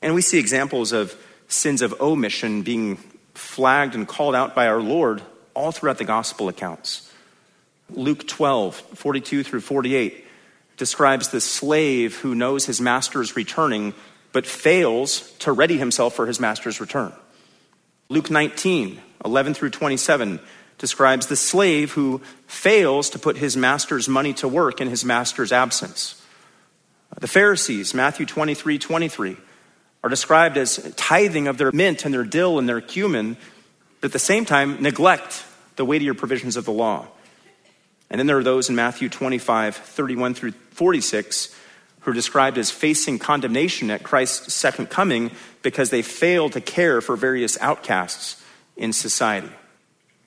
And we see examples of sins of omission being flagged and called out by our Lord all throughout the gospel accounts. Luke 12, 42 through 48 describes the slave who knows his master is returning but fails to ready himself for his master's return. Luke 19, 11 through 27 describes the slave who fails to put his master's money to work in his master's absence. The Pharisees, Matthew 23, 23, are described as tithing of their mint and their dill and their cumin, but at the same time neglect the weightier provisions of the law. And then there are those in Matthew 25, 31 through 46, who are described as facing condemnation at Christ's second coming because they fail to care for various outcasts in society.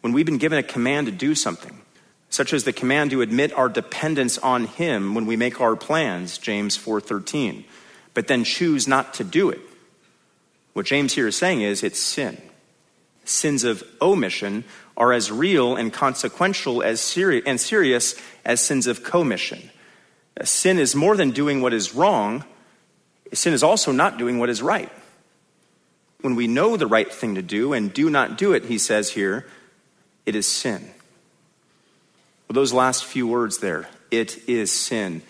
When we've been given a command to do something, such as the command to admit our dependence on him when we make our plans, James 4:13, but then choose not to do it. What James here is saying is it's sin. Sins of omission are as real and consequential as seri- and serious as sins of commission. Sin is more than doing what is wrong, sin is also not doing what is right. When we know the right thing to do and do not do it, he says here, it is sin. Well, those last few words there, it is sin,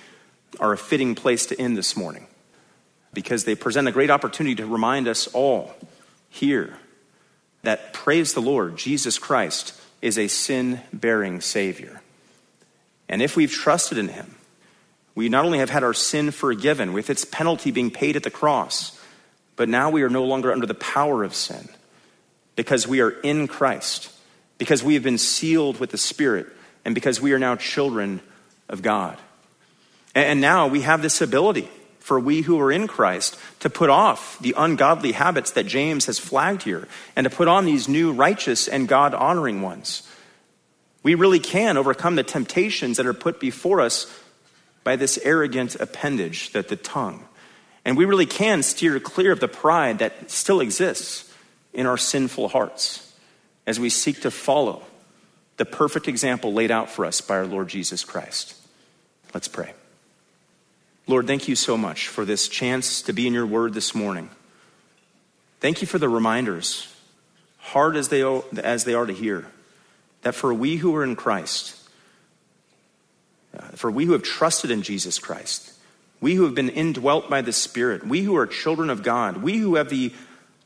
are a fitting place to end this morning because they present a great opportunity to remind us all here that, praise the Lord, Jesus Christ is a sin bearing Savior. And if we've trusted in Him, we not only have had our sin forgiven with its penalty being paid at the cross, but now we are no longer under the power of sin because we are in Christ, because we have been sealed with the Spirit, and because we are now children of God. And now we have this ability for we who are in Christ to put off the ungodly habits that James has flagged here and to put on these new righteous and God honoring ones. We really can overcome the temptations that are put before us by this arrogant appendage that the tongue. And we really can steer clear of the pride that still exists in our sinful hearts as we seek to follow the perfect example laid out for us by our Lord Jesus Christ. Let's pray. Lord, thank you so much for this chance to be in your word this morning. Thank you for the reminders, hard as they, as they are to hear, that for we who are in Christ, uh, for we who have trusted in Jesus Christ, we who have been indwelt by the Spirit, we who are children of God, we who have the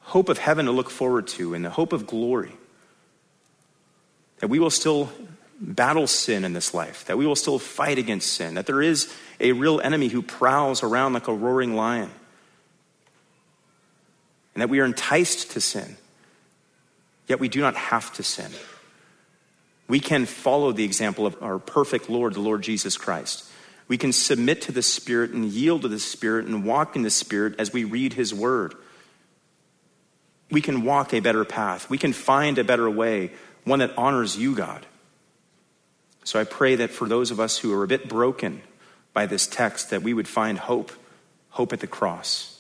hope of heaven to look forward to and the hope of glory, that we will still battle sin in this life, that we will still fight against sin, that there is a real enemy who prowls around like a roaring lion, and that we are enticed to sin, yet we do not have to sin we can follow the example of our perfect Lord, the Lord Jesus Christ. We can submit to the Spirit and yield to the Spirit and walk in the Spirit as we read His Word. We can walk a better path. We can find a better way, one that honors you, God. So I pray that for those of us who are a bit broken by this text, that we would find hope, hope at the cross.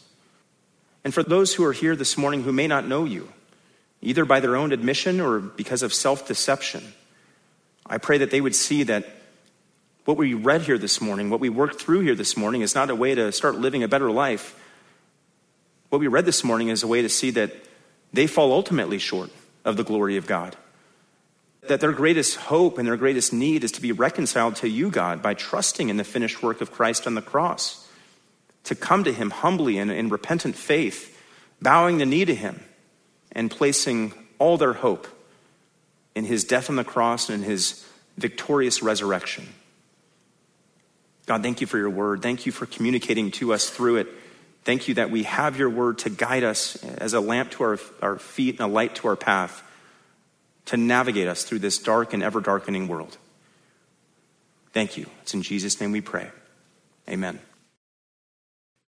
And for those who are here this morning who may not know you, either by their own admission or because of self deception, I pray that they would see that what we read here this morning, what we worked through here this morning, is not a way to start living a better life. What we read this morning is a way to see that they fall ultimately short of the glory of God. That their greatest hope and their greatest need is to be reconciled to you, God, by trusting in the finished work of Christ on the cross. To come to Him humbly and in repentant faith, bowing the knee to Him, and placing all their hope in his death on the cross and in his victorious resurrection. God, thank you for your word. Thank you for communicating to us through it. Thank you that we have your word to guide us as a lamp to our, our feet and a light to our path, to navigate us through this dark and ever darkening world. Thank you. It's in Jesus' name we pray. Amen.